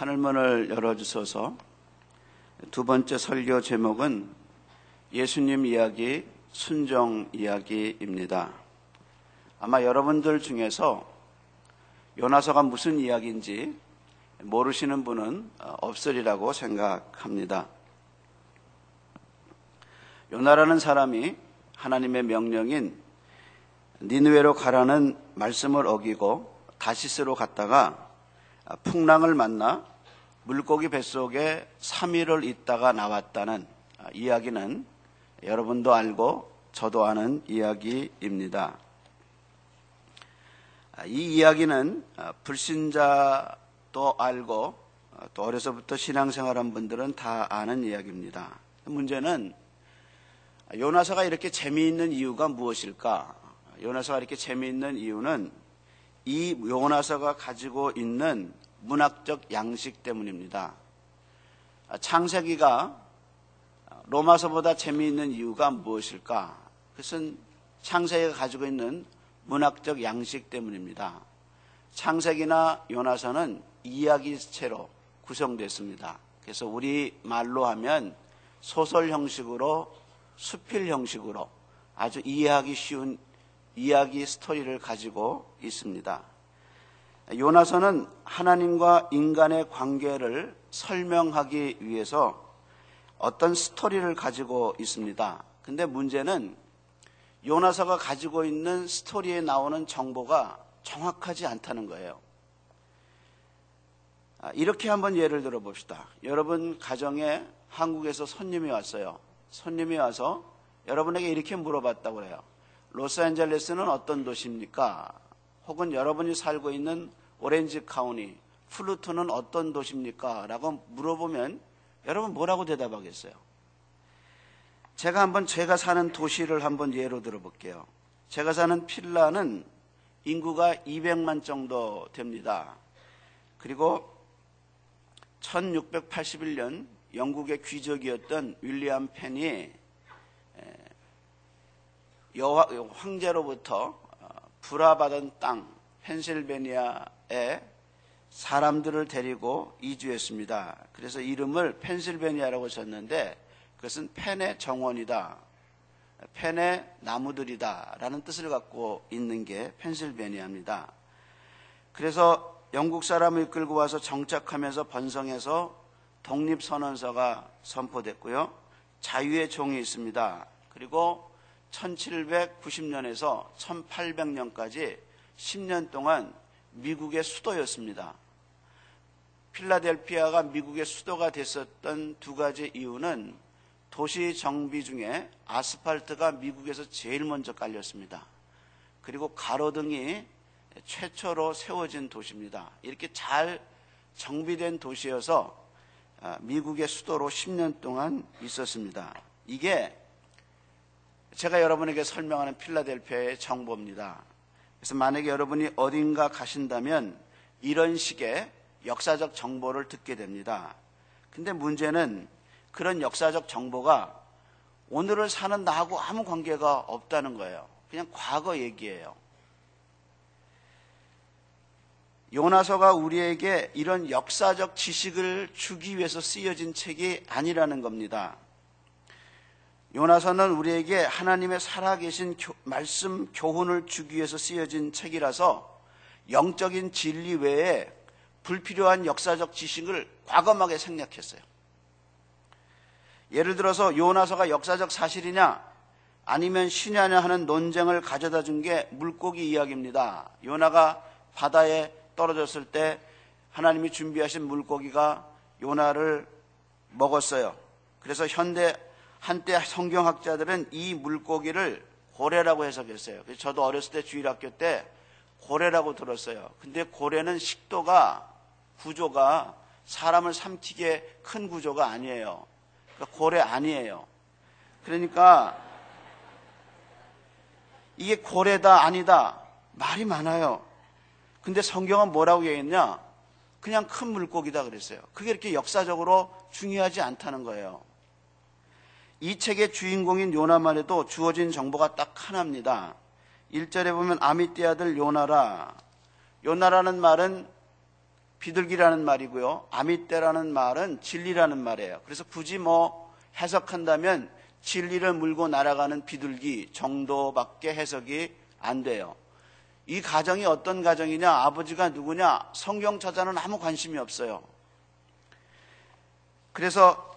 하늘문을 열어주셔서 두 번째 설교 제목은 예수님 이야기, 순종 이야기입니다. 아마 여러분들 중에서 요나서가 무슨 이야기인지 모르시는 분은 없으리라고 생각합니다. 요나라는 사람이 하나님의 명령인 니누웨로 가라는 말씀을 어기고 다시스로 갔다가 풍랑을 만나 물고기 뱃속에 3일을 있다가 나왔다는 이야기는 여러분도 알고 저도 아는 이야기입니다. 이 이야기는 불신자도 알고 또 어려서부터 신앙생활한 분들은 다 아는 이야기입니다. 문제는 요나서가 이렇게 재미있는 이유가 무엇일까? 요나서가 이렇게 재미있는 이유는 이 요나서가 가지고 있는 문학적 양식 때문입니다. 창세기가 로마서보다 재미있는 이유가 무엇일까? 그것은 창세기가 가지고 있는 문학적 양식 때문입니다. 창세기나 요나서는 이야기체로 구성됐습니다. 그래서 우리 말로 하면 소설 형식으로 수필 형식으로 아주 이해하기 쉬운 이야기 스토리를 가지고 있습니다. 요나서는 하나님과 인간의 관계를 설명하기 위해서 어떤 스토리를 가지고 있습니다. 근데 문제는 요나서가 가지고 있는 스토리에 나오는 정보가 정확하지 않다는 거예요. 아, 이렇게 한번 예를 들어 봅시다. 여러분 가정에 한국에서 손님이 왔어요. 손님이 와서 여러분에게 이렇게 물어봤다고 해요. 로스앤젤레스는 어떤 도시입니까? 혹은 여러분이 살고 있는 오렌지 카운티, 플러튼은 어떤 도시입니까? 라고 물어보면 여러분 뭐라고 대답하겠어요? 제가 한번 제가 사는 도시를 한번 예로 들어볼게요. 제가 사는 필라는 인구가 200만 정도 됩니다. 그리고 1681년 영국의 귀족이었던 윌리엄 펜이 여화, 황제로부터 불화받은 땅 펜실베니아에 사람들을 데리고 이주했습니다. 그래서 이름을 펜실베니아라고 썼는데 그것은 펜의 정원이다. 펜의 나무들이다. 라는 뜻을 갖고 있는 게 펜실베니아입니다. 그래서 영국 사람을 끌고 와서 정착하면서 번성해서 독립선언서가 선포됐고요. 자유의 종이 있습니다. 그리고 1790년에서 1800년까지 10년 동안 미국의 수도였습니다. 필라델피아가 미국의 수도가 됐었던 두 가지 이유는 도시 정비 중에 아스팔트가 미국에서 제일 먼저 깔렸습니다. 그리고 가로등이 최초로 세워진 도시입니다. 이렇게 잘 정비된 도시여서 아, 미국의 수도로 10년 동안 있었습니다. 이게 제가 여러분에게 설명하는 필라델피아의 정보입니다. 그래서 만약에 여러분이 어딘가 가신다면 이런 식의 역사적 정보를 듣게 됩니다. 근데 문제는 그런 역사적 정보가 오늘을 사는 나하고 아무 관계가 없다는 거예요. 그냥 과거 얘기예요. 요나서가 우리에게 이런 역사적 지식을 주기 위해서 쓰여진 책이 아니라는 겁니다. 요나서는 우리에게 하나님의 살아계신 말씀 교훈을 주기 위해서 쓰여진 책이라서 영적인 진리 외에 불필요한 역사적 지식을 과감하게 생략했어요. 예를 들어서 요나서가 역사적 사실이냐 아니면 신냐냐 하는 논쟁을 가져다 준 게 물고기 이야기입니다. 요나가 바다에 떨어졌을 때 하나님이 준비하신 물고기가 요나를 먹었어요. 그래서 현대 한때 성경학자들은 이 물고기를 고래라고 해석했어요. 그래서 저도 어렸을 때 주일학교 때 고래라고 들었어요. 근데 고래는 식도가 구조가 사람을 삼키게 큰 구조가 아니에요. 그러니까 고래 아니에요. 그러니까 이게 고래다 아니다 말이 많아요. 근데 성경은 뭐라고 얘기했냐? 그냥 큰 물고기다 그랬어요. 그게 이렇게 역사적으로 중요하지 않다는 거예요. 이 책의 주인공인 요나만 해도 주어진 정보가 딱 하나입니다. 1절에 보면 아미띠 아들 요나라. 요나라는 말은 비둘기라는 말이고요. 아미떼라는 말은 진리라는 말이에요. 그래서 굳이 뭐 해석한다면 진리를 물고 날아가는 비둘기 정도밖에 해석이 안 돼요. 이 가정이 어떤 가정이냐, 아버지가 누구냐, 성경 찾아는 아무 관심이 없어요. 그래서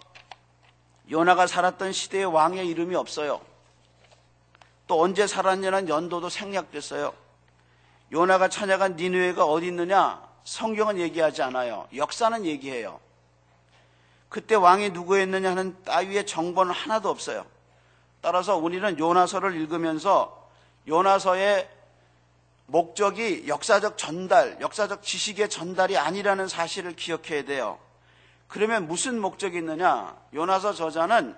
요나가 살았던 시대의 왕의 이름이 없어요. 또 언제 살았냐는 연도도 생략됐어요. 요나가 찾아간 니누에가 어디 있느냐? 성경은 얘기하지 않아요. 역사는 얘기해요. 그때 왕이 누구였느냐 하는 따위의 정보는 하나도 없어요. 따라서 우리는 요나서를 읽으면서 요나서의 목적이 역사적 전달, 역사적 지식의 전달이 아니라는 사실을 기억해야 돼요. 그러면 무슨 목적이 있느냐? 요나서 저자는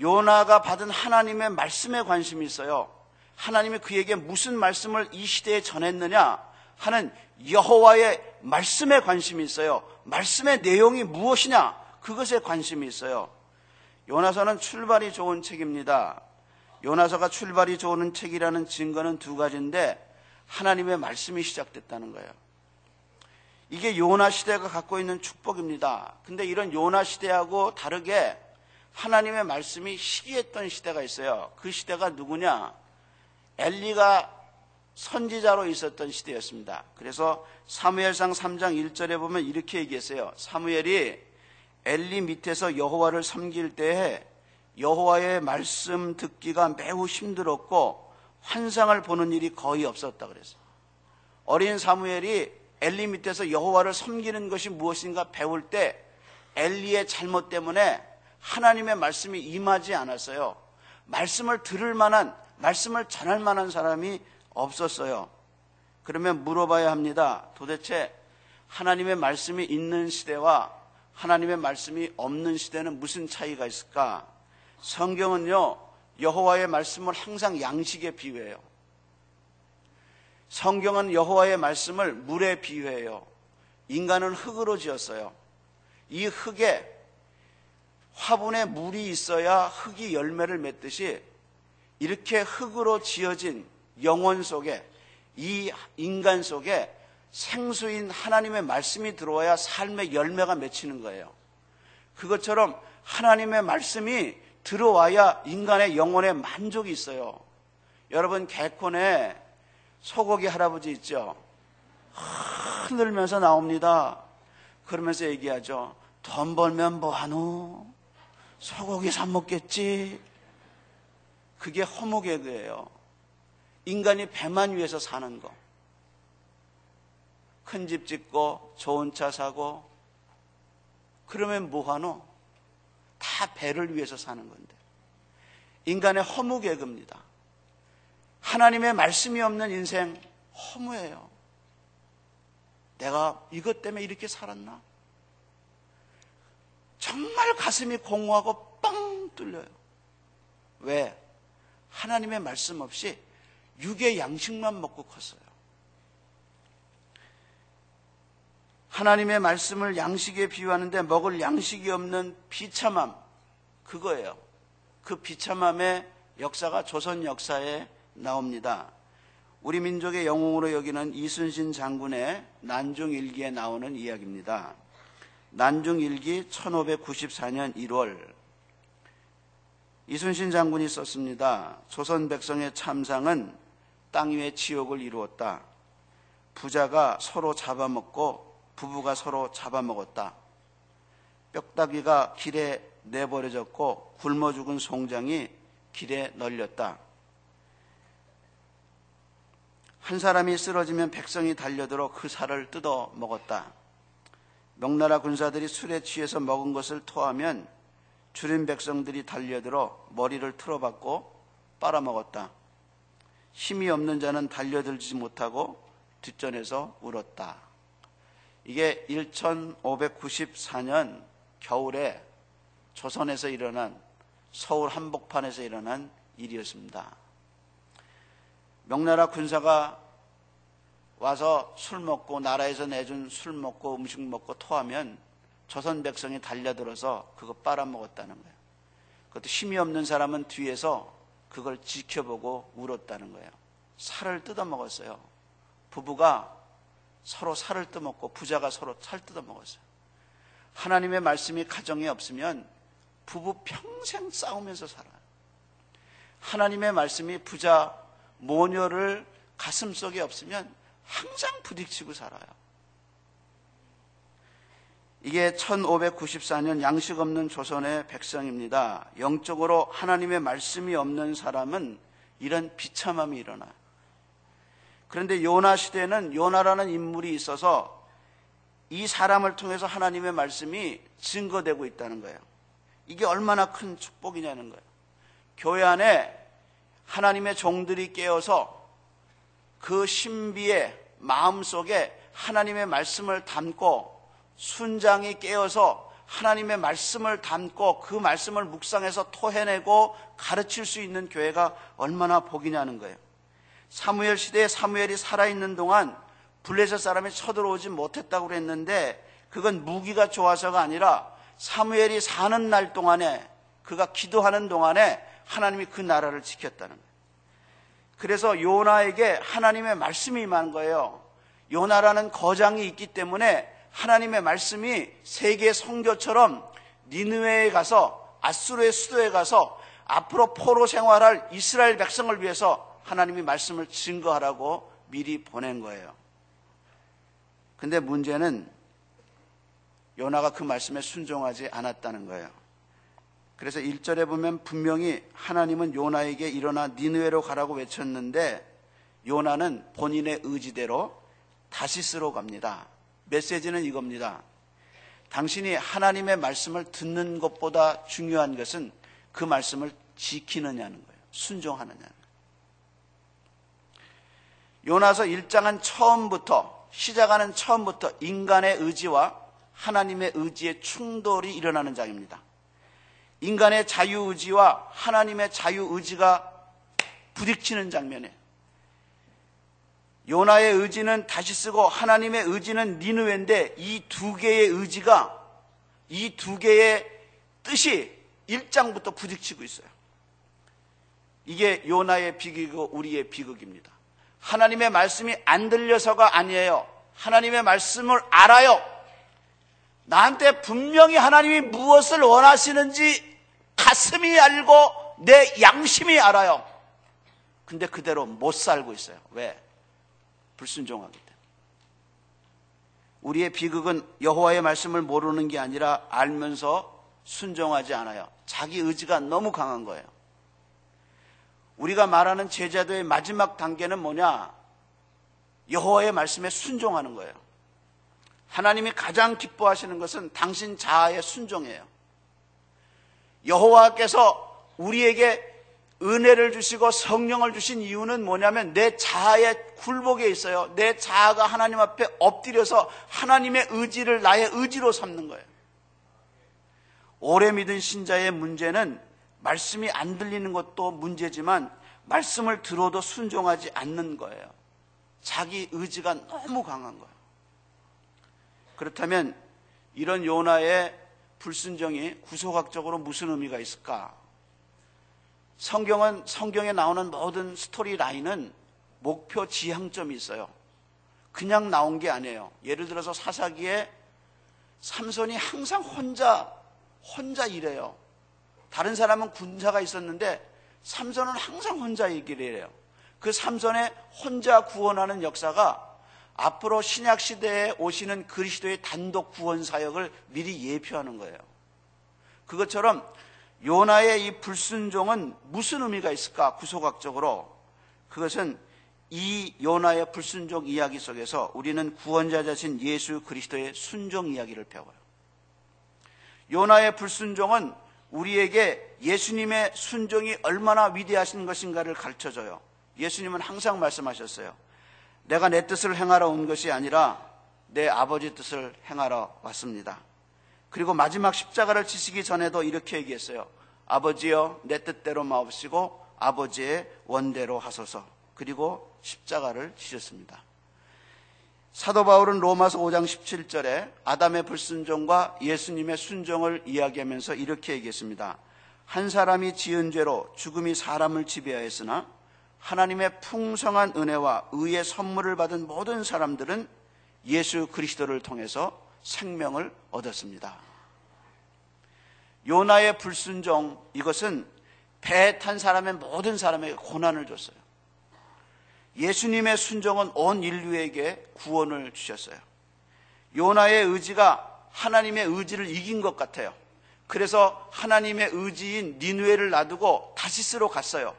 요나가 받은 하나님의 말씀에 관심이 있어요. 하나님이 그에게 무슨 말씀을 이 시대에 전했느냐 하는 여호와의 말씀에 관심이 있어요. 말씀의 내용이 무엇이냐? 그것에 관심이 있어요. 요나서는 출발이 좋은 책입니다. 요나서가 출발이 좋은 책이라는 증거는 두 가지인데 하나님의 말씀이 시작됐다는 거예요. 이게 요나 시대가 갖고 있는 축복입니다. 근데 이런 요나 시대하고 다르게 하나님의 말씀이 시기했던 시대가 있어요. 그 시대가 누구냐? 엘리가 선지자로 있었던 시대였습니다. 그래서 사무엘상 3장 1절에 보면 이렇게 얘기했어요. 사무엘이 엘리 밑에서 여호와를 섬길 때에 여호와의 말씀 듣기가 매우 힘들었고 환상을 보는 일이 거의 없었다 그랬어요. 어린 사무엘이 엘리 밑에서 여호와를 섬기는 것이 무엇인가 배울 때 엘리의 잘못 때문에 하나님의 말씀이 임하지 않았어요. 말씀을 들을 만한 말씀을 전할 만한 사람이 없었어요. 그러면 물어봐야 합니다. 도대체 하나님의 말씀이 있는 시대와 하나님의 말씀이 없는 시대는 무슨 차이가 있을까? 성경은요, 여호와의 말씀을 항상 양식에 비유해요. 성경은 여호와의 말씀을 물에 비유해요. 인간은 흙으로 지었어요. 이 흙에 화분에 물이 있어야 흙이 열매를 맺듯이 이렇게 흙으로 지어진 영혼 속에 이 인간 속에 생수인 하나님의 말씀이 들어와야 삶의 열매가 맺히는 거예요. 그것처럼 하나님의 말씀이 들어와야 인간의 영혼에 만족이 있어요. 여러분 개콘에 소고기 할아버지 있죠? 흔들면서 나옵니다. 그러면서 얘기하죠. 돈 벌면 뭐하노? 소고기 사 먹겠지? 그게 허무개그예요. 인간이 배만 위해서 사는 거. 큰 집 짓고 좋은 차 사고 그러면 뭐하노? 다 배를 위해서 사는 건데. 인간의 허무개그입니다. 하나님의 말씀이 없는 인생 허무해요. 내가 이것 때문에 이렇게 살았나? 정말 가슴이 공허하고 빵 뚫려요. 왜? 하나님의 말씀 없이 육의 양식만 먹고 컸어요. 하나님의 말씀을 양식에 비유하는데 먹을 양식이 없는 비참함, 그거예요. 그 비참함의 역사가 조선 역사에 나옵니다. 우리 민족의 영웅으로 여기는 이순신 장군의 난중일기에 나오는 이야기입니다. 난중일기 1594년 1월 이순신 장군이 썼습니다. 조선 백성의 참상은 땅 위의 지옥을 이루었다. 부자가 서로 잡아먹고 부부가 서로 잡아먹었다. 뼈다귀가 길에 내버려졌고 굶어 죽은 송장이 길에 널렸다. 한 사람이 쓰러지면 백성이 달려들어 그 살을 뜯어 먹었다. 명나라 군사들이 술에 취해서 먹은 것을 토하면 줄인 백성들이 달려들어 머리를 틀어박고 빨아먹었다. 힘이 없는 자는 달려들지 못하고 뒷전에서 울었다. 이게 1594년 겨울에 조선에서 일어난 서울 한복판에서 일어난 일이었습니다. 명나라 군사가 와서 술 먹고 나라에서 내준 술 먹고 음식 먹고 토하면 조선 백성이 달려들어서 그거 빨아먹었다는 거예요. 그것도 힘이 없는 사람은 뒤에서 그걸 지켜보고 울었다는 거예요. 살을 뜯어먹었어요. 부부가 서로 살을 뜯먹고 부자가 서로 살 뜯어먹었어요. 하나님의 말씀이 가정에 없으면 부부 평생 싸우면서 살아요. 하나님의 말씀이 부자 모녀를 가슴 속에 없으면 항상 부딪히고 살아요. 이게 1594년 양식 없는 조선의 백성입니다. 영적으로 하나님의 말씀이 없는 사람은 이런 비참함이 일어나요. 그런데 요나 시대에는 요나라는 인물이 있어서 이 사람을 통해서 하나님의 말씀이 증거되고 있다는 거예요. 이게 얼마나 큰 축복이냐는 거예요. 교회 안에 하나님의 종들이 깨어서 그 신비의 마음 속에 하나님의 말씀을 담고 순장이 깨어서 하나님의 말씀을 담고 그 말씀을 묵상해서 토해내고 가르칠 수 있는 교회가 얼마나 복이냐는 거예요. 사무엘 시대에 사무엘이 살아있는 동안 블레셋 사람이 쳐들어오지 못했다고 그랬는데 그건 무기가 좋아서가 아니라 사무엘이 사는 날 동안에 그가 기도하는 동안에 하나님이 그 나라를 지켰다는 거예요. 그래서 요나에게 하나님의 말씀이 임한 거예요. 요나라는 거장이 있기 때문에 하나님의 말씀이 세계 성교처럼 니느웨에 가서 아수르의 수도에 가서 앞으로 포로 생활할 이스라엘 백성을 위해서 하나님이 말씀을 증거하라고 미리 보낸 거예요. 근데 문제는 요나가 그 말씀에 순종하지 않았다는 거예요. 그래서 1절에 보면 분명히 하나님은 요나에게 일어나 니느웨로 가라고 외쳤는데 요나는 본인의 의지대로 다시스로 갑니다. 메시지는 이겁니다. 당신이 하나님의 말씀을 듣는 것보다 중요한 것은 그 말씀을 지키느냐는 거예요. 순종하느냐는 거예요. 요나서 1장은 처음부터 시작하는 처음부터 인간의 의지와 하나님의 의지의 충돌이 일어나는 장입니다. 인간의 자유의지와 하나님의 자유의지가 부딪히는 장면에 요나의 의지는 다시 쓰고 하나님의 의지는 니느웨인데 이 두 개의 의지가 이 두 개의 뜻이 1장부터 부딪히고 있어요. 이게 요나의 비극이고 우리의 비극입니다. 하나님의 말씀이 안 들려서가 아니에요. 하나님의 말씀을 알아요. 나한테 분명히 하나님이 무엇을 원하시는지 가슴이 알고 내 양심이 알아요. 근데 그대로 못 살고 있어요. 왜? 불순종하기 때문에. 우리의 비극은 여호와의 말씀을 모르는 게 아니라 알면서 순종하지 않아요. 자기 의지가 너무 강한 거예요. 우리가 말하는 제자도의 마지막 단계는 뭐냐? 여호와의 말씀에 순종하는 거예요. 하나님이 가장 기뻐하시는 것은 당신 자아의 순종이에요. 여호와께서 우리에게 은혜를 주시고 성령을 주신 이유는 뭐냐면 내 자아의 굴복에 있어요. 내 자아가 하나님 앞에 엎드려서 하나님의 의지를 나의 의지로 삼는 거예요. 오래 믿은 신자의 문제는 말씀이 안 들리는 것도 문제지만 말씀을 들어도 순종하지 않는 거예요. 자기 의지가 너무 강한 거예요. 그렇다면 이런 요나의 불순종이 구속학적으로 무슨 의미가 있을까? 성경은 성경에 나오는 모든 스토리 라인은 목표 지향점이 있어요. 그냥 나온 게 아니에요. 예를 들어서 사사기에 삼손이 항상 혼자 혼자 일해요. 다른 사람은 군사가 있었는데 삼손은 항상 혼자 얘기를 해요. 그 삼손의 혼자 구원하는 역사가 앞으로 신약 시대에 오시는 그리스도의 단독 구원 사역을 미리 예표하는 거예요. 그것처럼 요나의 이 불순종은 무슨 의미가 있을까? 구속학적으로. 그것은 이 요나의 불순종 이야기 속에서 우리는 구원자 자신 예수 그리스도의 순종 이야기를 배워요. 요나의 불순종은 우리에게 예수님의 순종이 얼마나 위대하신 것인가를 가르쳐 줘요. 예수님은 항상 말씀하셨어요. 내가 내 뜻을 행하러 온 것이 아니라 내 아버지 뜻을 행하러 왔습니다. 그리고 마지막 십자가를 지시기 전에도 이렇게 얘기했어요. 아버지여 내 뜻대로 마옵시고 아버지의 원대로 하소서. 그리고 십자가를 지셨습니다. 사도 바울은 로마서 5장 17절에 아담의 불순종과 예수님의 순종을 이야기하면서 이렇게 얘기했습니다. 한 사람이 지은 죄로 죽음이 사람을 지배하였으나 하나님의 풍성한 은혜와 의의 선물을 받은 모든 사람들은 예수 그리스도를 통해서 생명을 얻었습니다. 요나의 불순종 이것은 배탄 사람의 모든 사람에게 고난을 줬어요. 예수님의 순종은 온 인류에게 구원을 주셨어요. 요나의 의지가 하나님의 의지를 이긴 것 같아요. 그래서 하나님의 의지인 니누에를 놔두고 다시스로 갔어요.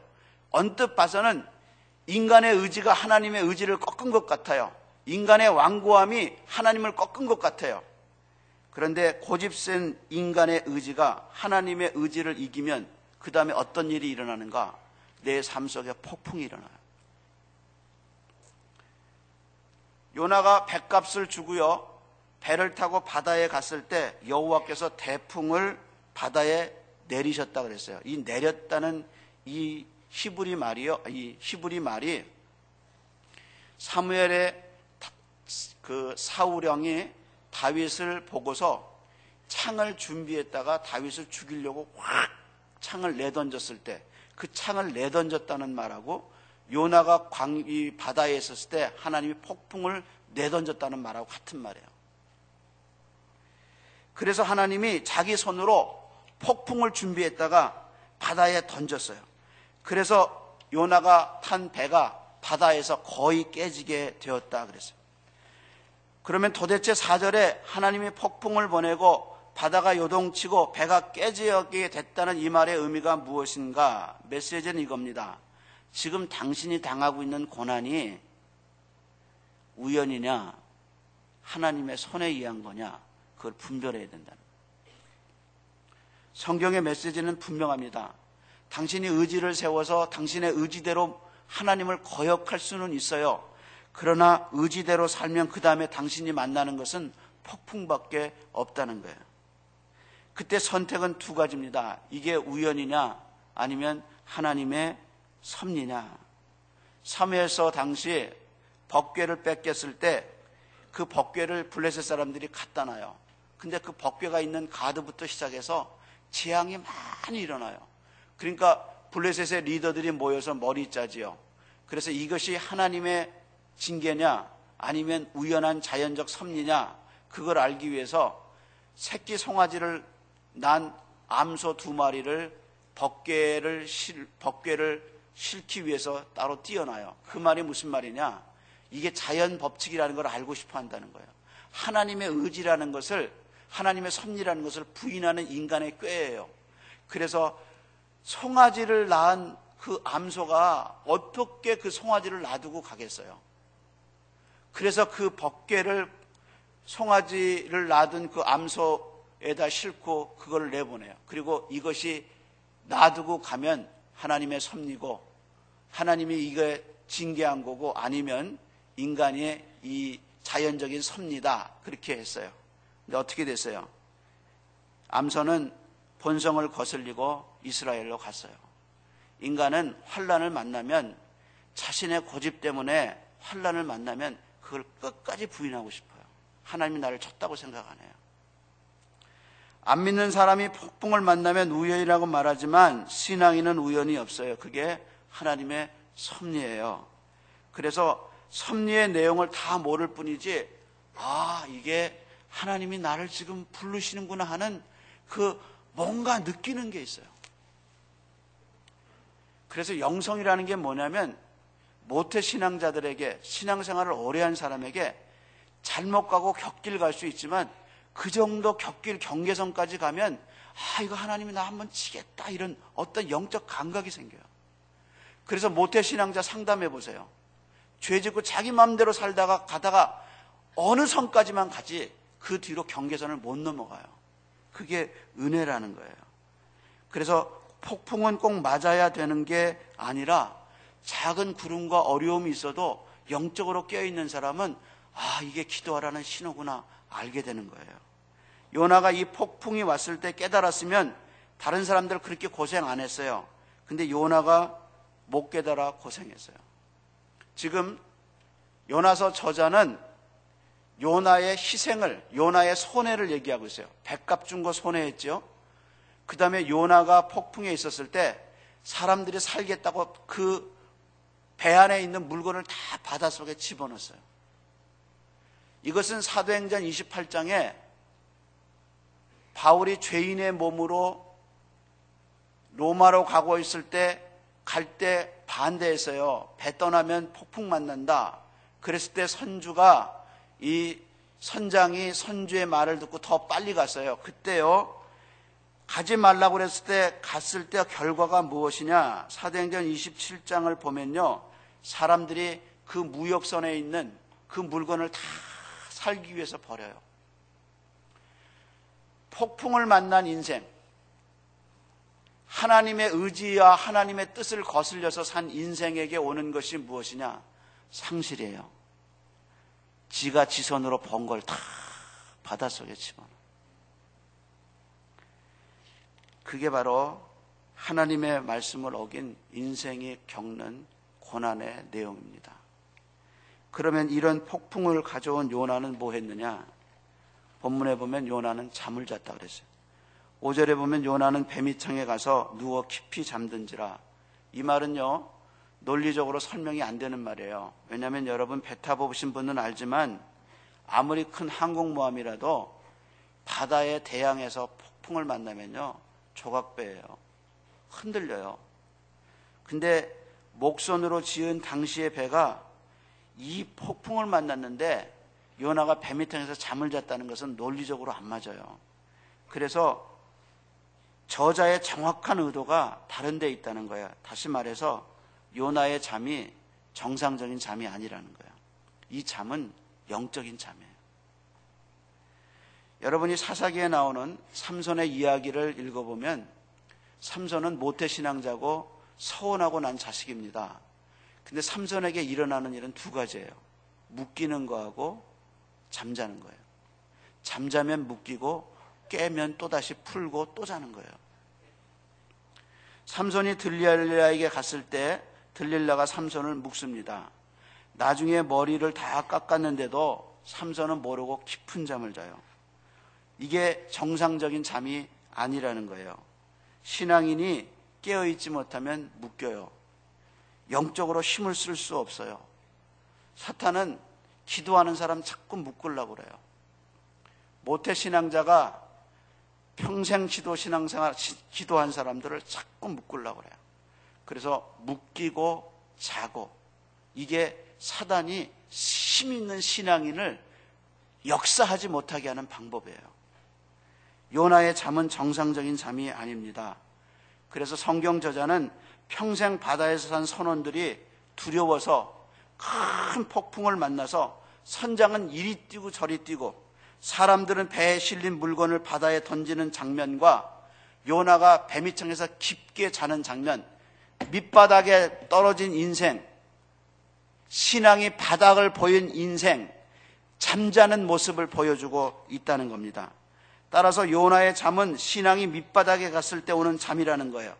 언뜻 봐서는 인간의 의지가 하나님의 의지를 꺾은 것 같아요. 인간의 완고함이 하나님을 꺾은 것 같아요. 그런데 고집센 인간의 의지가 하나님의 의지를 이기면 그 다음에 어떤 일이 일어나는가? 내 삶 속에 폭풍이 일어나요. 요나가 백값을 주고요. 배를 타고 바다에 갔을 때 여호와께서 대풍을 바다에 내리셨다 그랬어요. 이 내렸다는 이 히브리 말이요. 이 히브리 말이 사무엘의 그 사우령이 다윗을 보고서 창을 준비했다가 다윗을 죽이려고 확 창을 내던졌을 때 그 창을 내던졌다는 말하고 요나가 광, 이 바다에 있었을 때 하나님이 폭풍을 내던졌다는 말하고 같은 말이에요. 그래서 하나님이 자기 손으로 폭풍을 준비했다가 바다에 던졌어요. 그래서 요나가 탄 배가 바다에서 거의 깨지게 되었다 그랬어요. 그러면 도대체 4절에 하나님이 폭풍을 보내고 바다가 요동치고 배가 깨지게 됐다는 이 말의 의미가 무엇인가? 메시지는 이겁니다. 지금 당신이 당하고 있는 고난이 우연이냐, 하나님의 손에 의한 거냐, 그걸 분별해야 된다는. 성경의 메시지는 분명합니다. 당신이 의지를 세워서 당신의 의지대로 하나님을 거역할 수는 있어요. 그러나 의지대로 살면 그 다음에 당신이 만나는 것은 폭풍밖에 없다는 거예요. 그때 선택은 두 가지입니다. 이게 우연이냐 아니면 하나님의 섭리냐. 3회에서 당시 법궤를 뺏겼을 때 그 법궤를 블레셋 사람들이 갖다 놔요. 근데 그 법궤가 있는 가드부터 시작해서 재앙이 많이 일어나요. 그러니까 블레셋의 리더들이 모여서 머리 짜지요. 그래서 이것이 하나님의 징계냐 아니면 우연한 자연적 섭리냐 그걸 알기 위해서 새끼 송아지를 난 암소 두 마리를 법궤를 실, 법궤를 실기 위해서 따로 띄어놔요. 그 말이 무슨 말이냐? 이게 자연 법칙이라는 걸 알고 싶어 한다는 거예요. 하나님의 의지라는 것을 하나님의 섭리라는 것을 부인하는 인간의 꾀예요. 그래서 송아지를 낳은 그 암소가 어떻게 그 송아지를 놔두고 가겠어요? 그래서 그 법궤를 송아지를 낳은 그 암소에다 싣고 그걸 내보내요. 그리고 이것이 놔두고 가면 하나님의 섭리고 하나님이 이거 징계한 거고 아니면 인간의 이 자연적인 섭리다 그렇게 했어요. 근데 어떻게 됐어요? 암소는 본성을 거슬리고 이스라엘로 갔어요. 인간은 환란을 만나면 자신의 고집 때문에 환란을 만나면 그걸 끝까지 부인하고 싶어요. 하나님이 나를 쳤다고 생각 안 해요. 안 믿는 사람이 폭풍을 만나면 우연이라고 말하지만 신앙인은 우연이 없어요. 그게 하나님의 섭리예요. 그래서 섭리의 내용을 다 모를 뿐이지 아 이게 하나님이 나를 지금 부르시는구나 하는 그 뭔가 느끼는 게 있어요. 그래서 영성이라는 게 뭐냐면 모태 신앙자들에게 신앙생활을 오래 한 사람에게 잘못 가고 격길 갈 수 있지만 그 정도 격길 경계선까지 가면 아 이거 하나님이 나 한번 치겠다 이런 어떤 영적 감각이 생겨요. 그래서 모태 신앙자 상담해 보세요. 죄 짓고 자기 마음대로 살다가 가다가 어느 선까지만 가지 그 뒤로 경계선을 못 넘어가요. 그게 은혜라는 거예요. 그래서 폭풍은 꼭 맞아야 되는 게 아니라 작은 구름과 어려움이 있어도 영적으로 깨어있는 사람은 아, 이게 기도하라는 신호구나 알게 되는 거예요. 요나가 이 폭풍이 왔을 때 깨달았으면 다른 사람들 그렇게 고생 안 했어요. 근데 요나가 못 깨달아 고생했어요. 지금 요나서 저자는 요나의 희생을, 요나의 손해를 얘기하고 있어요. 백값 준 거 손해했죠. 그 다음에 요나가 폭풍에 있었을 때 사람들이 살겠다고 그 배 안에 있는 물건을 다 바닷속에 집어넣었어요. 이것은 사도행전 28장에 바울이 죄인의 몸으로 로마로 가고 있을 때 갈 때 반대했어요. 배 떠나면 폭풍 만난다. 그랬을 때 선주가 이 선장이 선주의 말을 듣고 더 빨리 갔어요. 그때요. 가지 말라고 그랬을 때 갔을 때 결과가 무엇이냐? 사도행전 27장을 보면요. 사람들이 그 무역선에 있는 그 물건을 다 살기 위해서 버려요. 폭풍을 만난 인생, 하나님의 의지와 하나님의 뜻을 거슬려서 산 인생에게 오는 것이 무엇이냐? 상실이에요. 지가 지선으로 번 걸 다 바닷속에 집어넣어. 그게 바로 하나님의 말씀을 어긴 인생이 겪는 고난의 내용입니다. 그러면 이런 폭풍을 가져온 요나는 뭐 했느냐? 본문에 보면 요나는 잠을 잤다 그랬어요. 5절에 보면 요나는 뱀이창에 가서 누워 깊이 잠든지라. 이 말은요, 논리적으로 설명이 안 되는 말이에요. 왜냐하면 여러분 배 타보신 분은 알지만 아무리 큰 항공모함이라도 바다의 대양에서 폭풍을 만나면요, 조각배예요. 흔들려요. 근데 목선으로 지은 당시의 배가 이 폭풍을 만났는데 요나가 배 밑에서 잠을 잤다는 것은 논리적으로 안 맞아요. 그래서 저자의 정확한 의도가 다른 데 있다는 거예요. 다시 말해서 요나의 잠이 정상적인 잠이 아니라는 거예요. 이 잠은 영적인 잠이에요. 여러분이 사사기에 나오는 삼손의 이야기를 읽어보면 삼손은 모태 신앙자고 서운하고 난 자식입니다. 근데 삼손에게 일어나는 일은 두 가지예요. 묶이는 거하고 잠자는 거예요. 잠자면 묶이고 깨면 또다시 풀고 또 자는 거예요. 삼손이 들릴라에게 갔을 때 들릴라가 삼손을 묶습니다. 나중에 머리를 다 깎았는데도 삼손은 모르고 깊은 잠을 자요. 이게 정상적인 잠이 아니라는 거예요. 신앙인이 깨어있지 못하면 묶여요. 영적으로 힘을 쓸 수 없어요. 사탄은 기도하는 사람 자꾸 묶으려고 그래요. 모태 신앙자가 평생 기도 신앙생활 기도한 사람들을 자꾸 묶으려고 그래요. 그래서 묶이고 자고 이게 사단이 힘 있는 신앙인을 역사하지 못하게 하는 방법이에요. 요나의 잠은 정상적인 잠이 아닙니다. 그래서 성경 저자는 평생 바다에서 산 선원들이 두려워서 큰 폭풍을 만나서 선장은 이리 뛰고 저리 뛰고 사람들은 배에 실린 물건을 바다에 던지는 장면과 요나가 배밑창에서 깊게 자는 장면, 밑바닥에 떨어진 인생, 신앙이 바닥을 보인 인생, 잠자는 모습을 보여주고 있다는 겁니다. 따라서 요나의 잠은 신앙이 밑바닥에 갔을 때 오는 잠이라는 거예요.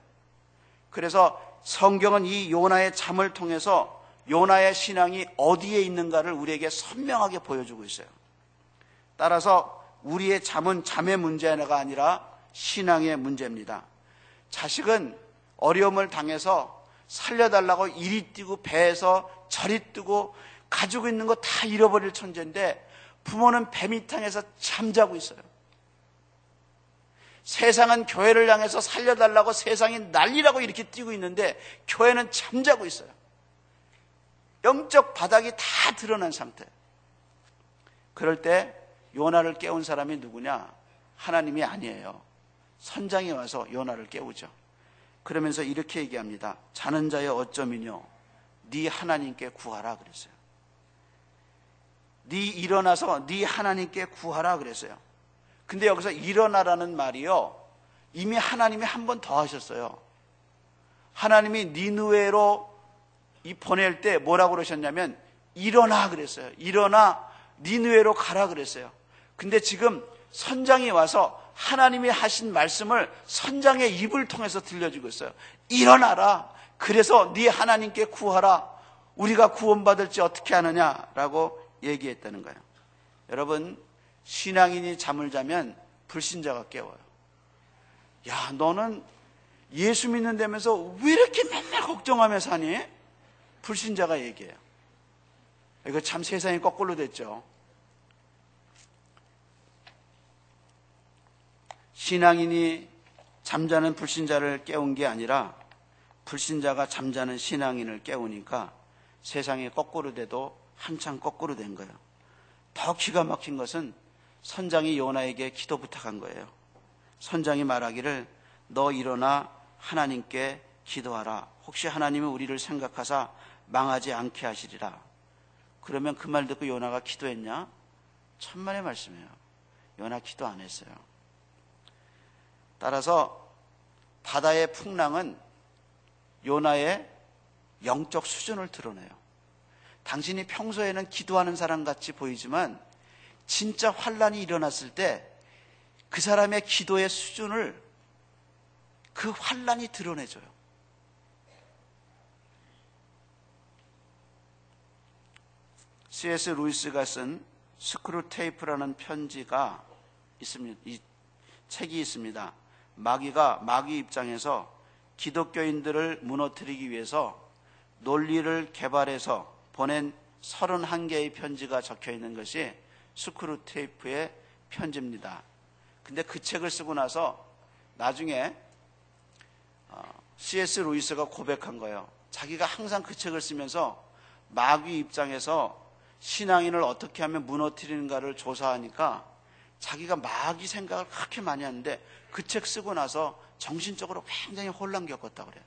그래서 성경은 이 요나의 잠을 통해서 요나의 신앙이 어디에 있는가를 우리에게 선명하게 보여주고 있어요. 따라서 우리의 잠은 잠의 문제가 아니라 신앙의 문제입니다. 자식은 어려움을 당해서 살려달라고 이리 뛰고 배에서 저리 뛰고 가지고 있는 거 다 잃어버릴 천재인데 부모는 배 밑탕에서 잠자고 있어요. 세상은 교회를 향해서 살려달라고 세상이 난리라고 이렇게 뛰고 있는데 교회는 잠자고 있어요. 영적 바닥이 다 드러난 상태. 그럴 때 요나를 깨운 사람이 누구냐? 하나님이 아니에요. 선장이 와서 요나를 깨우죠. 그러면서 이렇게 얘기합니다. 자는 자의 어쩌면요. 네 하나님께 구하라 그랬어요. 네 일어나서 네 하나님께 구하라 그랬어요. 근데 여기서 일어나라는 말이요. 이미 하나님이 한 번 더 하셨어요. 하나님이 니누에로 이 보낼 때 뭐라고 그러셨냐면 일어나 그랬어요. 일어나 니누에로 가라 그랬어요. 근데 지금 선장이 와서 하나님이 하신 말씀을 선장의 입을 통해서 들려주고 있어요. 일어나라. 그래서 네 하나님께 구하라. 우리가 구원받을지 어떻게 하느냐라고 얘기했다는 거예요. 여러분 신앙인이 잠을 자면 불신자가 깨워요. 야, 너는 예수 믿는다면서 왜 이렇게 맨날 걱정하며 사니? 불신자가 얘기해요. 이거 참 세상이 거꾸로 됐죠. 신앙인이 잠자는 불신자를 깨운 게 아니라 불신자가 잠자는 신앙인을 깨우니까 세상이 거꾸로 돼도 한참 거꾸로 된 거예요. 더 기가 막힌 것은 선장이 요나에게 기도 부탁한 거예요. 선장이 말하기를 너 일어나 하나님께 기도하라. 혹시 하나님이 우리를 생각하사 망하지 않게 하시리라. 그러면 그 말 듣고 요나가 기도했냐? 천만의 말씀이에요. 요나 기도 안 했어요. 따라서 바다의 풍랑은 요나의 영적 수준을 드러내요. 당신이 평소에는 기도하는 사람 같이 보이지만 진짜 환란이 일어났을 때 그 사람의 기도의 수준을 그 환란이 드러내줘요. C.S. 루이스가 쓴 스크루 테이프라는 편지가 있습니다. 이 책이 있습니다. 마귀가 마귀 입장에서 기독교인들을 무너뜨리기 위해서 논리를 개발해서 보낸 31개의 편지가 적혀 있는 것이 스크루 테이프의 편지입니다. 근데 그 책을 쓰고 나서 나중에 C.S. 어, 루이스가 고백한 거예요. 자기가 항상 그 책을 쓰면서 마귀 입장에서 신앙인을 어떻게 하면 무너뜨리는가를 조사하니까 자기가 마귀 생각을 그렇게 많이 하는데 그 책 쓰고 나서 정신적으로 굉장히 혼란 겪었다 그래요.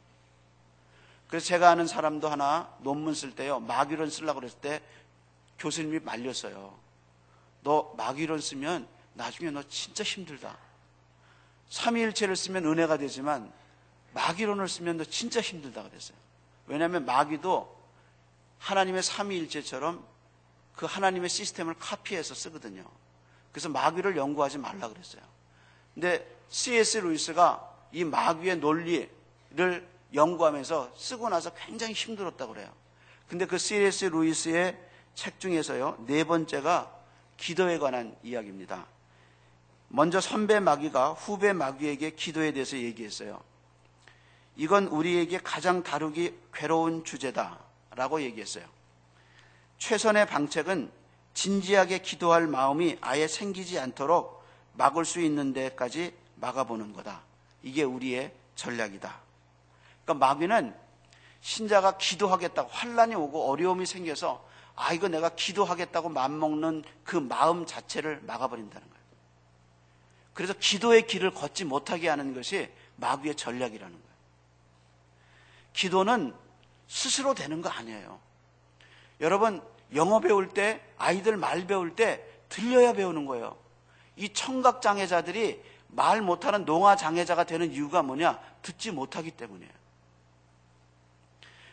그래서 제가 아는 사람도 하나 논문 쓸 때요. 마귀론 쓰려고 그랬을 때 교수님이 말렸어요. 너 마귀론 쓰면 나중에 너 진짜 힘들다. 삼위일체를 쓰면 은혜가 되지만 마귀론을 쓰면 너 진짜 힘들다 그랬어요. 왜냐하면 마귀도 하나님의 삼위일체처럼 그 하나님의 시스템을 카피해서 쓰거든요. 그래서 마귀를 연구하지 말라 그랬어요. 근데 C.S. 루이스가 이 마귀의 논리를 연구하면서 쓰고 나서 굉장히 힘들었다고 그래요. 근데 그 C.S. 루이스의 책 중에서요, 네 번째가 기도에 관한 이야기입니다. 먼저 선배 마귀가 후배 마귀에게 기도에 대해서 얘기했어요. 이건 우리에게 가장 다루기 괴로운 주제다. 라고 얘기했어요. 최선의 방책은 진지하게 기도할 마음이 아예 생기지 않도록 막을 수 있는 데까지 막아보는 거다. 이게 우리의 전략이다. 그러니까 마귀는 신자가 기도하겠다고 환란이 오고 어려움이 생겨서 아 이거 내가 기도하겠다고 맘먹는 그 마음 자체를 막아버린다는 거예요. 그래서 기도의 길을 걷지 못하게 하는 것이 마귀의 전략이라는 거예요. 기도는 스스로 되는 거 아니에요. 여러분 영어 배울 때 아이들 말 배울 때 들려야 배우는 거예요. 이 청각 장애자들이 말 못하는 농아 장애자가 되는 이유가 뭐냐? 듣지 못하기 때문이에요.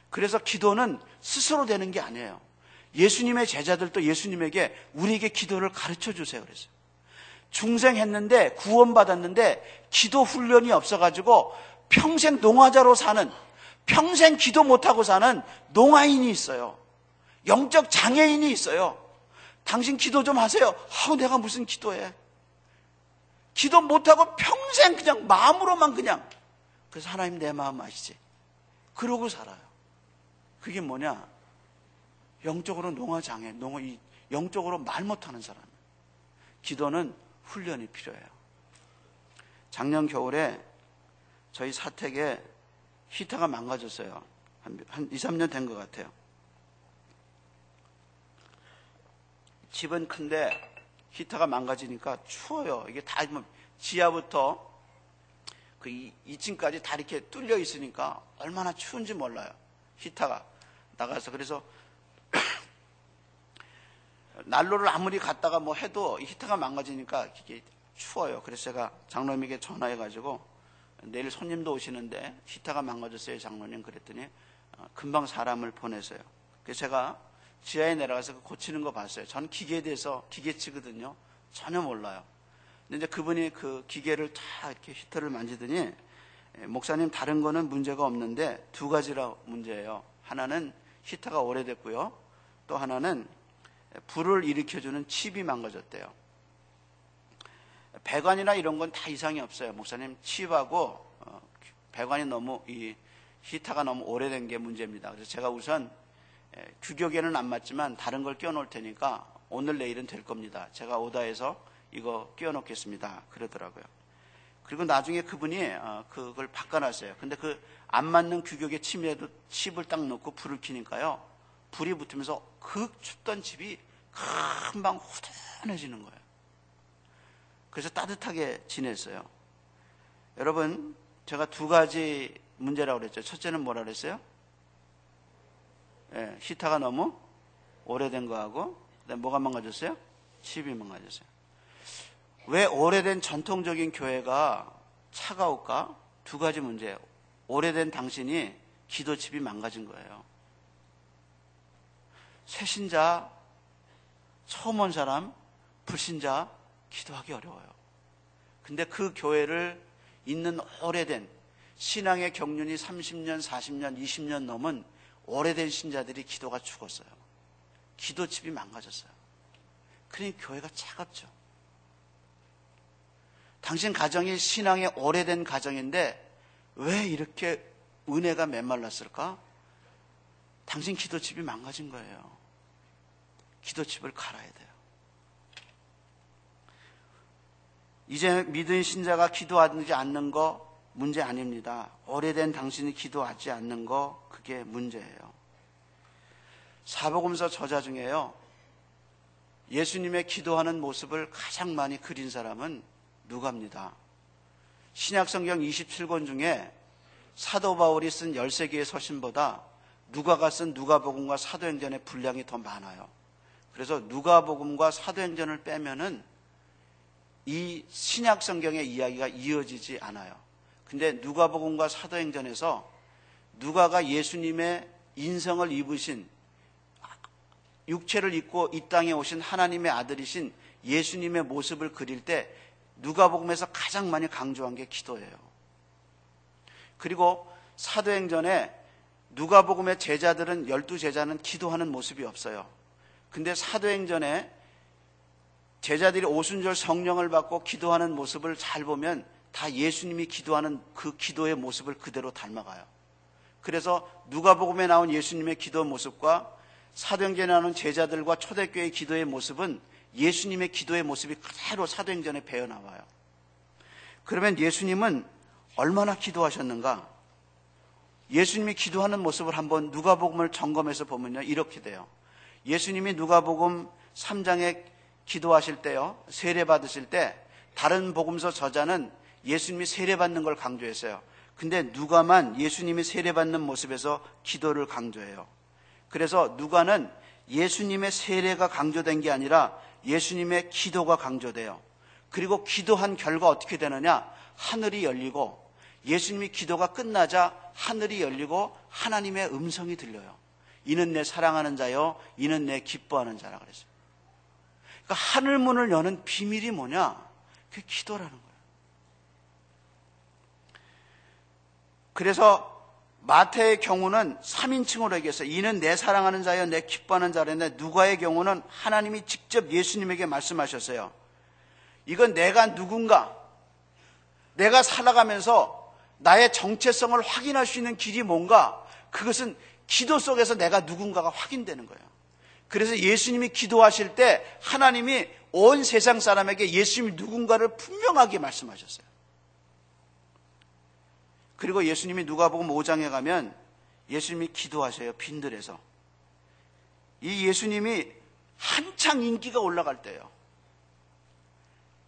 그래서 기도는 스스로 되는 게 아니에요. 예수님의 제자들도 예수님에게 우리에게 기도를 가르쳐 주세요 그랬어요. 중생했는데 구원받았는데 기도 훈련이 없어가지고 평생 농화자로 사는 평생 기도 못하고 사는 농아인이 있어요. 영적 장애인이 있어요. 당신 기도 좀 하세요. 아우 내가 무슨 기도해. 기도 못하고 평생 그냥 마음으로만 그냥 그래서 하나님 내 마음 아시지? 그러고 살아요. 그게 뭐냐? 영적으로 농화장애, 농화, 영적으로 말 못하는 사람. 기도는 훈련이 필요해요. 작년 겨울에 저희 사택에 히터가 망가졌어요. 한, 한 2, 3년 된 것 같아요. 집은 큰데 히터가 망가지니까 추워요. 이게 다뭐 지하부터 그 2층까지 다 이렇게 뚫려 있으니까 얼마나 추운지 몰라요. 히터가 나가서 그래서 난로를 아무리 갔다가 뭐 해도 히터가 망가지니까 이게 추워요. 그래서 제가 장로님에게 전화해가지고 내일 손님도 오시는데 히터가 망가졌어요, 장로님. 그랬더니 어, 금방 사람을 보내서요. 그래서 제가 지하에 내려가서 그 고치는 거 봤어요. 전 기계에 대해서 기계치거든요. 전혀 몰라요. 근데 이제 그분이 그 기계를 다 이렇게 히터를 만지더니 예, 목사님 다른 거는 문제가 없는데 두 가지라 문제예요. 하나는 히터가 오래됐고요. 또 하나는 불을 일으켜주는 칩이 망가졌대요. 배관이나 이런 건 다 이상이 없어요. 목사님 칩하고 어, 배관이 너무 이 히터가 너무 오래된 게 문제입니다. 그래서 제가 우선 예, 규격에는 안 맞지만 다른 걸 끼워 놓을 테니까 오늘 내일은 될 겁니다. 제가 오다해서 이거 끼워 놓겠습니다. 그러더라고요. 그리고 나중에 그분이 어, 그걸 바꿔놨어요. 근데 그 안 맞는 규격의 침에도 칩을 딱 넣고 불을 켜니까요. 불이 붙으면서 그 춥던 집이 금방 후련해지는 거예요. 그래서 따뜻하게 지냈어요. 여러분, 제가 두 가지 문제라고 그랬죠. 첫째는 뭐라 그랬어요? 예, 히타가 너무 오래된 거하고, 뭐가 망가졌어요? 칩이 망가졌어요. 왜 오래된 전통적인 교회가 차가울까? 두 가지 문제예요. 오래된 당신이 기도칩이 망가진 거예요. 새신자, 처음 온 사람, 불신자, 기도하기 어려워요. 근데 그 교회를 있는 오래된 신앙의 경륜이 30년, 40년, 20년 넘은 오래된 신자들이 기도가 죽었어요. 기도칩이 망가졌어요. 그러니 교회가 차갑죠. 당신 가정이 신앙의 오래된 가정인데 왜 이렇게 은혜가 메말랐을까? 당신 기도칩이 망가진 거예요. 기도칩을 갈아야 돼요. 이제 믿은 신자가 기도하지 않는 거 문제 아닙니다. 오래된 당신이 기도하지 않는 거 그게 문제예요. 사복음서 저자 중에요. 예수님의 기도하는 모습을 가장 많이 그린 사람은 누가입니다. 신약성경 27권 중에 사도 바울이 쓴 13개의 서신보다 누가가 쓴 누가복음과 사도행전의 분량이 더 많아요. 그래서 누가복음과 사도행전을 빼면은 이 신약 성경의 이야기가 이어지지 않아요. 근데 누가복음과 사도행전에서 누가가 예수님의 인성을 입으신 육체를 입고 이 땅에 오신 하나님의 아들이신 예수님의 모습을 그릴 때 누가복음에서 가장 많이 강조한 게 기도예요. 그리고 사도행전에 누가복음의 제자들은 열두 제자는 기도하는 모습이 없어요. 근데 사도행전에 제자들이 오순절 성령을 받고 기도하는 모습을 잘 보면 다 예수님이 기도하는 그 기도의 모습을 그대로 닮아가요. 그래서 누가복음에 나온 예수님의 기도 모습과 사도행전에 나오는 제자들과 초대교회의 기도의 모습은 예수님의 기도의 모습이 그대로 사도행전에 배어 나와요. 그러면 예수님은 얼마나 기도하셨는가? 예수님이 기도하는 모습을 한번 누가복음을 점검해서 보면요. 이렇게 돼요. 예수님이 누가복음 3장에 기도하실 때요. 세례 받으실 때 다른 복음서 저자는 예수님이 세례 받는 걸 강조했어요. 근데 누가만 예수님이 세례 받는 모습에서 기도를 강조해요. 그래서 누가는 예수님의 세례가 강조된 게 아니라 예수님의 기도가 강조돼요. 그리고 기도한 결과 어떻게 되느냐? 하늘이 열리고 예수님이 기도가 끝나자 하늘이 열리고 하나님의 음성이 들려요. 이는 내 사랑하는 자요, 이는 내 기뻐하는 자라 그랬어요. 그러니까 하늘 문을 여는 비밀이 뭐냐? 그게 기도라는 거예요. 그래서 마태의 경우는 3인칭으로 얘기했어요. 이는 내 사랑하는 자여 내 기뻐하는 자라는데 누가의 경우는 하나님이 직접 예수님에게 말씀하셨어요. 이건 내가 누군가 내가 살아가면서 나의 정체성을 확인할 수 있는 길이 뭔가 그것은 기도 속에서 내가 누군가가 확인되는 거예요. 그래서 예수님이 기도하실 때 하나님이 온 세상 사람에게 예수님이 누군가를 분명하게 말씀하셨어요. 그리고 예수님이 누가복음 5장에 가면 예수님이 기도하셔요. 빈들에서. 이 예수님이 한창 인기가 올라갈 때요.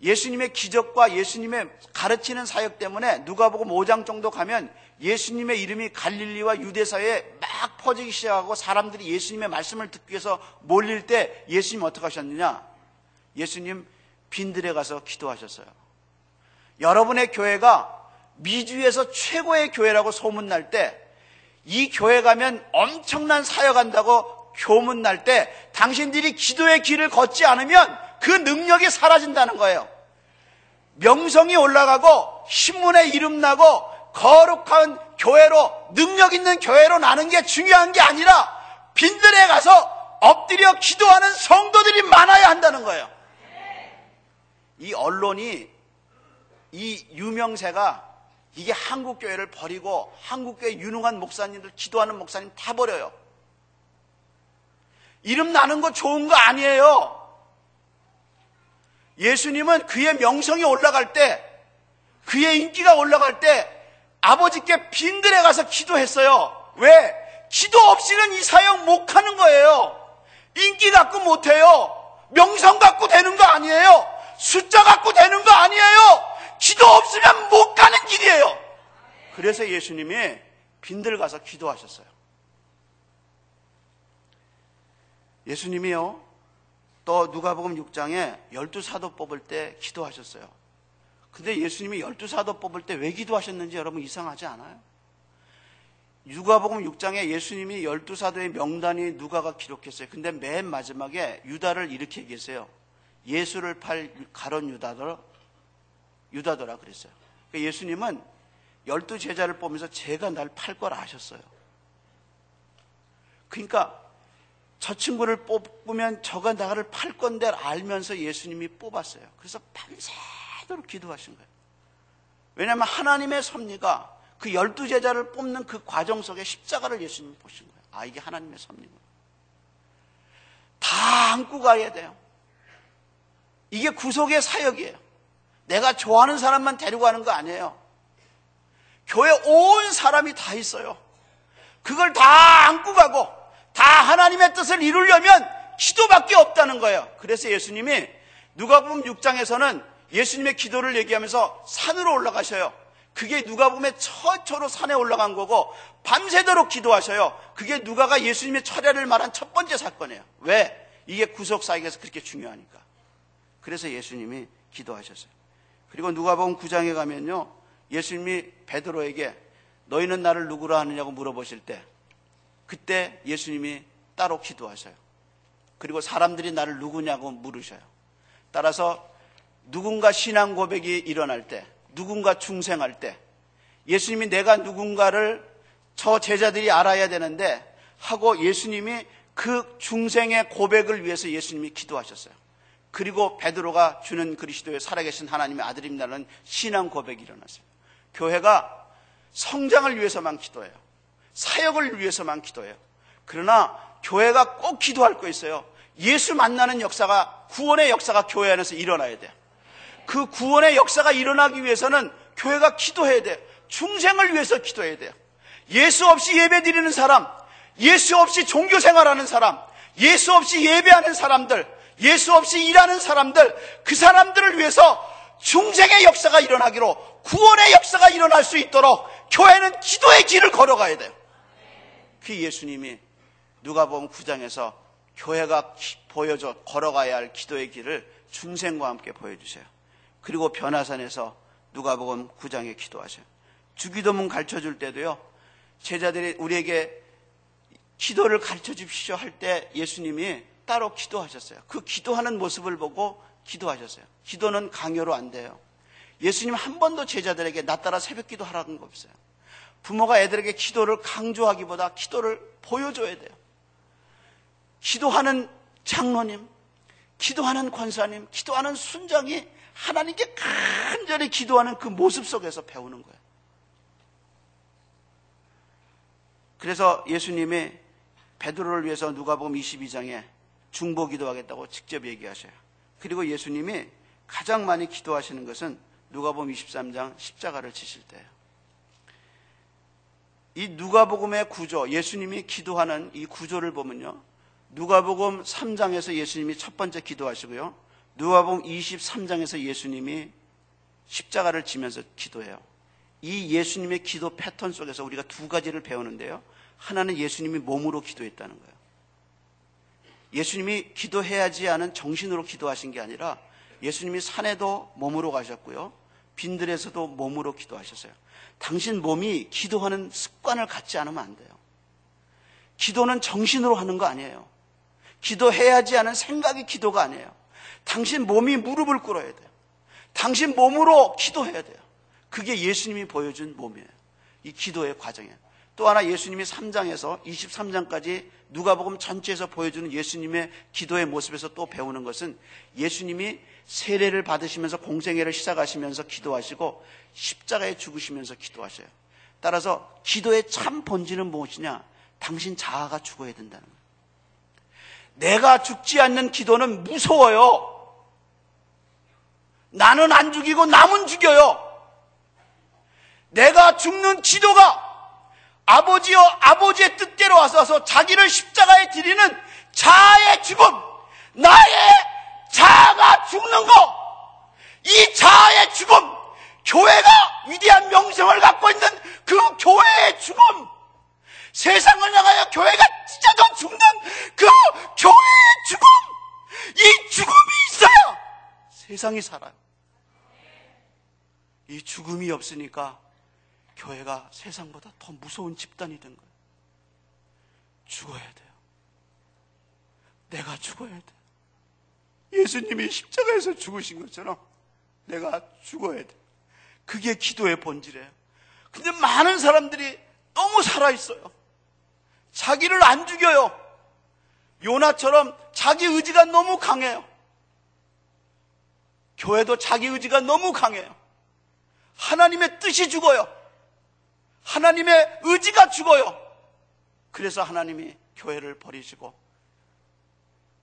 예수님의 기적과 예수님의 가르치는 사역 때문에 누가복음 5장 정도 가면 예수님의 이름이 갈릴리와 유대사에 막 퍼지기 시작하고 사람들이 예수님의 말씀을 듣기 위해서 몰릴 때 예수님 어떻게 하셨느냐? 예수님 빈들에 가서 기도하셨어요. 여러분의 교회가 미주에서 최고의 교회라고 소문날 때, 이 교회 가면 엄청난 사역한다고 교문날 때, 당신들이 기도의 길을 걷지 않으면 그 능력이 사라진다는 거예요. 명성이 올라가고, 신문에 이름 나고, 거룩한 교회로, 능력 있는 교회로 나는 게 중요한 게 아니라, 빈들에 가서 엎드려 기도하는 성도들이 많아야 한다는 거예요. 이 언론이, 이 유명세가 이게 한국 교회를 버리고 한국 교회 유능한 목사님들, 기도하는 목사님 다 버려요. 이름 나는 거 좋은 거 아니에요. 예수님은 그의 명성이 올라갈 때 그의 인기가 올라갈 때 아버지께 빈들에 가서 기도했어요. 왜? 기도 없이는 이 사역 못 하는 거예요. 인기 갖고 못 해요. 명성 갖고 되는 거 아니에요. 숫자 갖고 되는 거 아니에요. 기도 없으면 못 가는 길이에요. 그래서 예수님이 빈들 가서 기도하셨어요. 예수님이요. 또 누가복음 6장에 열두 사도 뽑을 때 기도하셨어요. 근데 예수님이 열두 사도 뽑을 때 왜 기도하셨는지 여러분 이상하지 않아요? 누가복음 6장에 예수님이 열두 사도의 명단이 누가가 기록했어요. 근데 맨 마지막에 유다를 이렇게 얘기했어요. 예수를 팔 가론 유다더라, 유다더라 그랬어요. 그러니까 예수님은 열두 제자를 보면서 제가 날 팔 걸 아셨어요. 그러니까 저 친구를 뽑으면 저가 나를 팔 건데 알면서 예수님이 뽑았어요. 그래서 밤새 도록 기도하신 거예요. 왜냐하면 하나님의 섭리가 그 열두 제자를 뽑는 그 과정 속에 십자가를 예수님이 보신 거예요. 아, 이게 하나님의 섭리구나. 다 안고 가야 돼요. 이게 구속의 사역이에요. 내가 좋아하는 사람만 데리고 가는 거 아니에요. 교회 온 사람이 다 있어요. 그걸 다 안고 가고 다 하나님의 뜻을 이루려면 기도밖에 없다는 거예요. 그래서 예수님이 누가복음 6장에서는 예수님의 기도를 얘기하면서 산으로 올라가셔요. 그게 누가복음의 처초로 산에 올라간 거고 밤새도록 기도하셔요. 그게 누가가 예수님의 철야를 말한 첫 번째 사건이에요. 왜? 이게 구속 사역에서 그렇게 중요하니까. 그래서 예수님이 기도하셨어요. 그리고 누가복음 9장에 가면요. 예수님이 베드로에게 너희는 나를 누구라 하느냐고 물어보실 때 그때 예수님이 따로 기도하셔요. 그리고 사람들이 나를 누구냐고 물으셔요. 따라서 누군가 신앙 고백이 일어날 때, 누군가 중생할 때, 예수님이 내가 누군가를 저 제자들이 알아야 되는데 하고 예수님이 그 중생의 고백을 위해서 예수님이 기도하셨어요. 그리고 베드로가 주는 그리스도의 살아계신 하나님의 아들입니다는 신앙 고백이 일어났어요. 교회가 성장을 위해서만 기도해요. 사역을 위해서만 기도해요. 그러나 교회가 꼭 기도할 거 있어요. 예수 만나는 역사가 구원의 역사가 교회 안에서 일어나야 돼요. 그 구원의 역사가 일어나기 위해서는 교회가 기도해야 돼요. 중생을 위해서 기도해야 돼요. 예수 없이 예배 드리는 사람, 예수 없이 종교 생활하는 사람, 예수 없이 예배하는 사람들, 예수 없이 일하는 사람들, 그 사람들을 위해서 중생의 역사가 일어나기로 구원의 역사가 일어날 수 있도록 교회는 기도의 길을 걸어가야 돼요. 그 예수님이 누가 보면 9장에서 교회가 보여줘 걸어가야 할 기도의 길을 중생과 함께 보여주세요. 그리고 변화산에서 누가 보면 9장에 기도하세요. 주기도문 가르쳐 줄 때도요. 제자들이 우리에게 기도를 가르쳐 주십시오 할 때 예수님이 따로 기도하셨어요. 그 기도하는 모습을 보고 기도하셨어요. 기도는 강요로 안 돼요. 예수님 한 번도 제자들에게 나 따라 새벽 기도 하라는 거 없어요. 부모가 애들에게 기도를 강조하기보다 기도를 보여줘야 돼요. 기도하는 장로님, 기도하는 권사님, 기도하는 순장이 하나님께 간절히 기도하는 그 모습 속에서 배우는 거예요. 그래서 예수님이 베드로를 위해서 누가복음 22장에 중보 기도하겠다고 직접 얘기하셔요. 그리고 예수님이 가장 많이 기도하시는 것은 누가복음 23장 십자가를 지실 때예요. 이 누가복음의 구조, 예수님이 기도하는 이 구조를 보면요. 누가복음 3장에서 예수님이 첫 번째 기도하시고요. 누가복음 23장에서 예수님이 십자가를 지면서 기도해요. 이 예수님의 기도 패턴 속에서 우리가 두 가지를 배우는데요. 하나는 예수님이 몸으로 기도했다는 거예요. 예수님이 기도해야지 하는 정신으로 기도하신 게 아니라 예수님이 산에도 몸으로 가셨고요. 빈들에서도 몸으로 기도하셨어요. 당신 몸이 기도하는 습관을 갖지 않으면 안 돼요. 기도는 정신으로 하는 거 아니에요. 기도해야지 하는 생각이 기도가 아니에요. 당신 몸이 무릎을 꿇어야 돼요. 당신 몸으로 기도해야 돼요. 그게 예수님이 보여준 몸이에요. 이 기도의 과정이에요. 또 하나 예수님이 3장에서 23장까지 누가복음 전체에서 보여주는 예수님의 기도의 모습에서 또 배우는 것은 예수님이 세례를 받으시면서 공생애를 시작하시면서 기도하시고 십자가에 죽으시면서 기도하셔요. 따라서 기도의 참 본질은 무엇이냐? 당신 자아가 죽어야 된다는 거예요. 내가 죽지 않는 기도는 무서워요. 나는 안 죽이고 남은 죽여요. 내가 죽는 기도가 아버지여 아버지의 뜻대로 와서 자기를 십자가에 드리는 자아의 죽음, 나의 자아가 죽는 것, 이 자아의 죽음, 교회가 위대한 명성을 갖고 있는 그 교회의 죽음, 세상을 향하여 교회가 찢어져 죽는 그 교회의 죽음, 이 죽음이 있어야 세상이 살아요. 이 죽음이 없으니까 교회가 세상보다 더 무서운 집단이 된 거예요. 죽어야 돼요. 내가 죽어야 돼요. 예수님이 십자가에서 죽으신 것처럼 내가 죽어야 돼. 그게 기도의 본질이에요. 근데 많은 사람들이 너무 살아있어요. 자기를 안 죽여요. 요나처럼 자기 의지가 너무 강해요. 교회도 자기 의지가 너무 강해요. 하나님의 뜻이 죽어요. 하나님의 의지가 죽어요. 그래서 하나님이 교회를 버리시고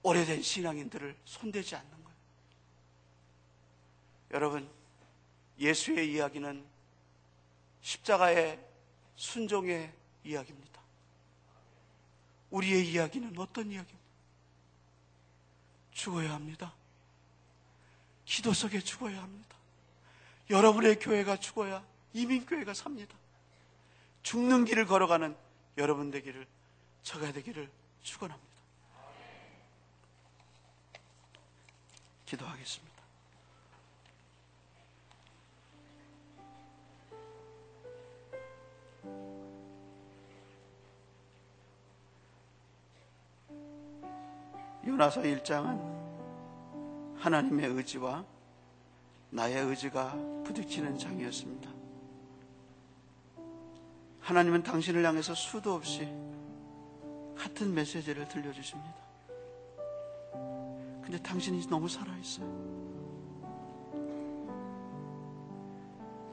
오래된 신앙인들을 손대지 않는 거예요. 여러분, 예수의 이야기는 십자가의 순종의 이야기입니다. 우리의 이야기는 어떤 이야기입니까? 죽어야 합니다. 기도 속에 죽어야 합니다. 여러분의 교회가 죽어야 이민교회가 삽니다. 죽는 길을 걸어가는 여러분 되기를, 저가 되기를 축원합니다. 기도하겠습니다. 요나서 1장은 하나님의 의지와 나의 의지가 부딪히는 장이었습니다. 하나님은 당신을 향해서 수도 없이 같은 메시지를 들려주십니다. 근데 당신이 너무 살아있어요.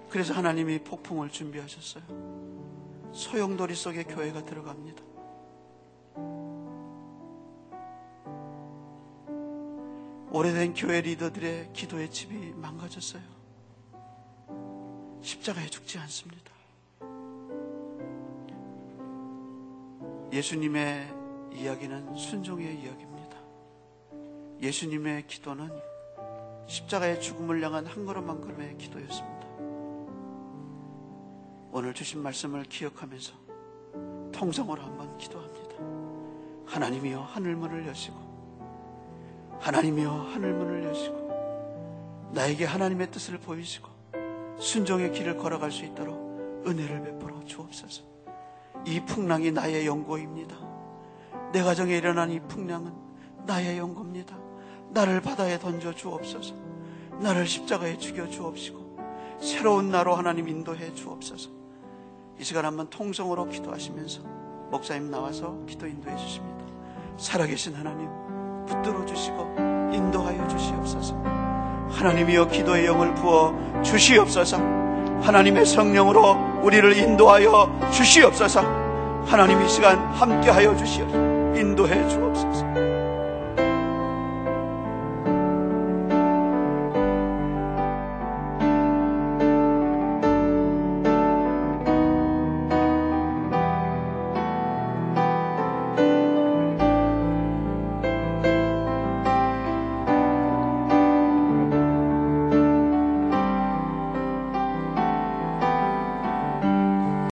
그래서 하나님이 폭풍을 준비하셨어요. 소용돌이 속에 교회가 들어갑니다. 오래된 교회 리더들의 기도의 집이 망가졌어요. 십자가에 죽지 않습니다. 예수님의 이야기는 순종의 이야기입니다. 예수님의 기도는 십자가의 죽음을 향한 한 걸음 한 걸음의 기도였습니다. 오늘 주신 말씀을 기억하면서 통성으로 한번 기도합니다. 하나님이여 하늘문을 여시고 하나님이여 하늘 문을 여시고 나에게 하나님의 뜻을 보이시고 순종의 길을 걸어갈 수 있도록 은혜를 베풀어 주옵소서. 이 풍랑이 나의 연고입니다. 내 가정에 일어난 이 풍랑은 나의 연고입니다. 나를 바다에 던져 주옵소서. 나를 십자가에 죽여 주옵시고 새로운 나로 하나님 인도해 주옵소서. 이 시간 한번 통성으로 기도하시면서 목사님 나와서 기도 인도해 주십니다. 살아계신 하나님 붙들어 주시고 인도하여 주시옵소서. 하나님이여 기도의 영을 부어 주시옵소서. 하나님의 성령으로 우리를 인도하여 주시옵소서. 하나님 이 시간 함께하여 주시옵소서. 인도해 주옵소서.